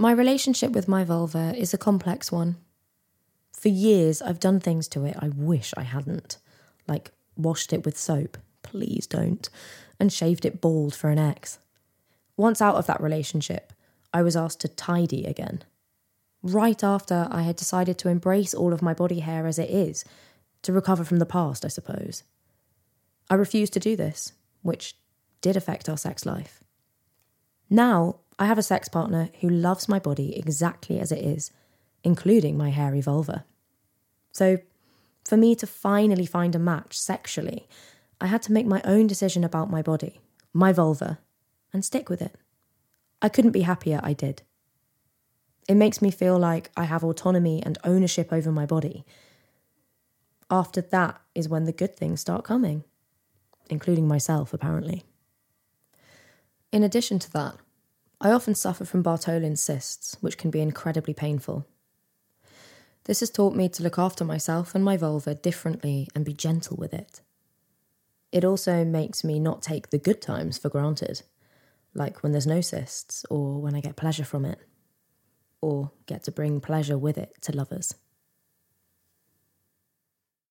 My relationship with my vulva is a complex one. For years, I've done things to it I wish I hadn't, like washed it with soap, please don't, and shaved it bald for an ex. Once out of that relationship, I was asked to tidy again. Right after I had decided to embrace all of my body hair as it is, to recover from the past, I suppose. I refused to do this, which did affect our sex life. Now, I have a sex partner who loves my body exactly as it is, including my hairy vulva. So, for me to finally find a match sexually, I had to make my own decision about my body, my vulva, and stick with it. I couldn't be happier I did. It makes me feel like I have autonomy and ownership over my body. After that is when the good things start coming, including myself, apparently. In addition to that, I often suffer from Bartholin cysts, which can be incredibly painful. This has taught me to look after myself and my vulva differently and be gentle with it. It also makes me not take the good times for granted, like when there's no cysts or when I get pleasure from it, or get to bring pleasure with it to lovers.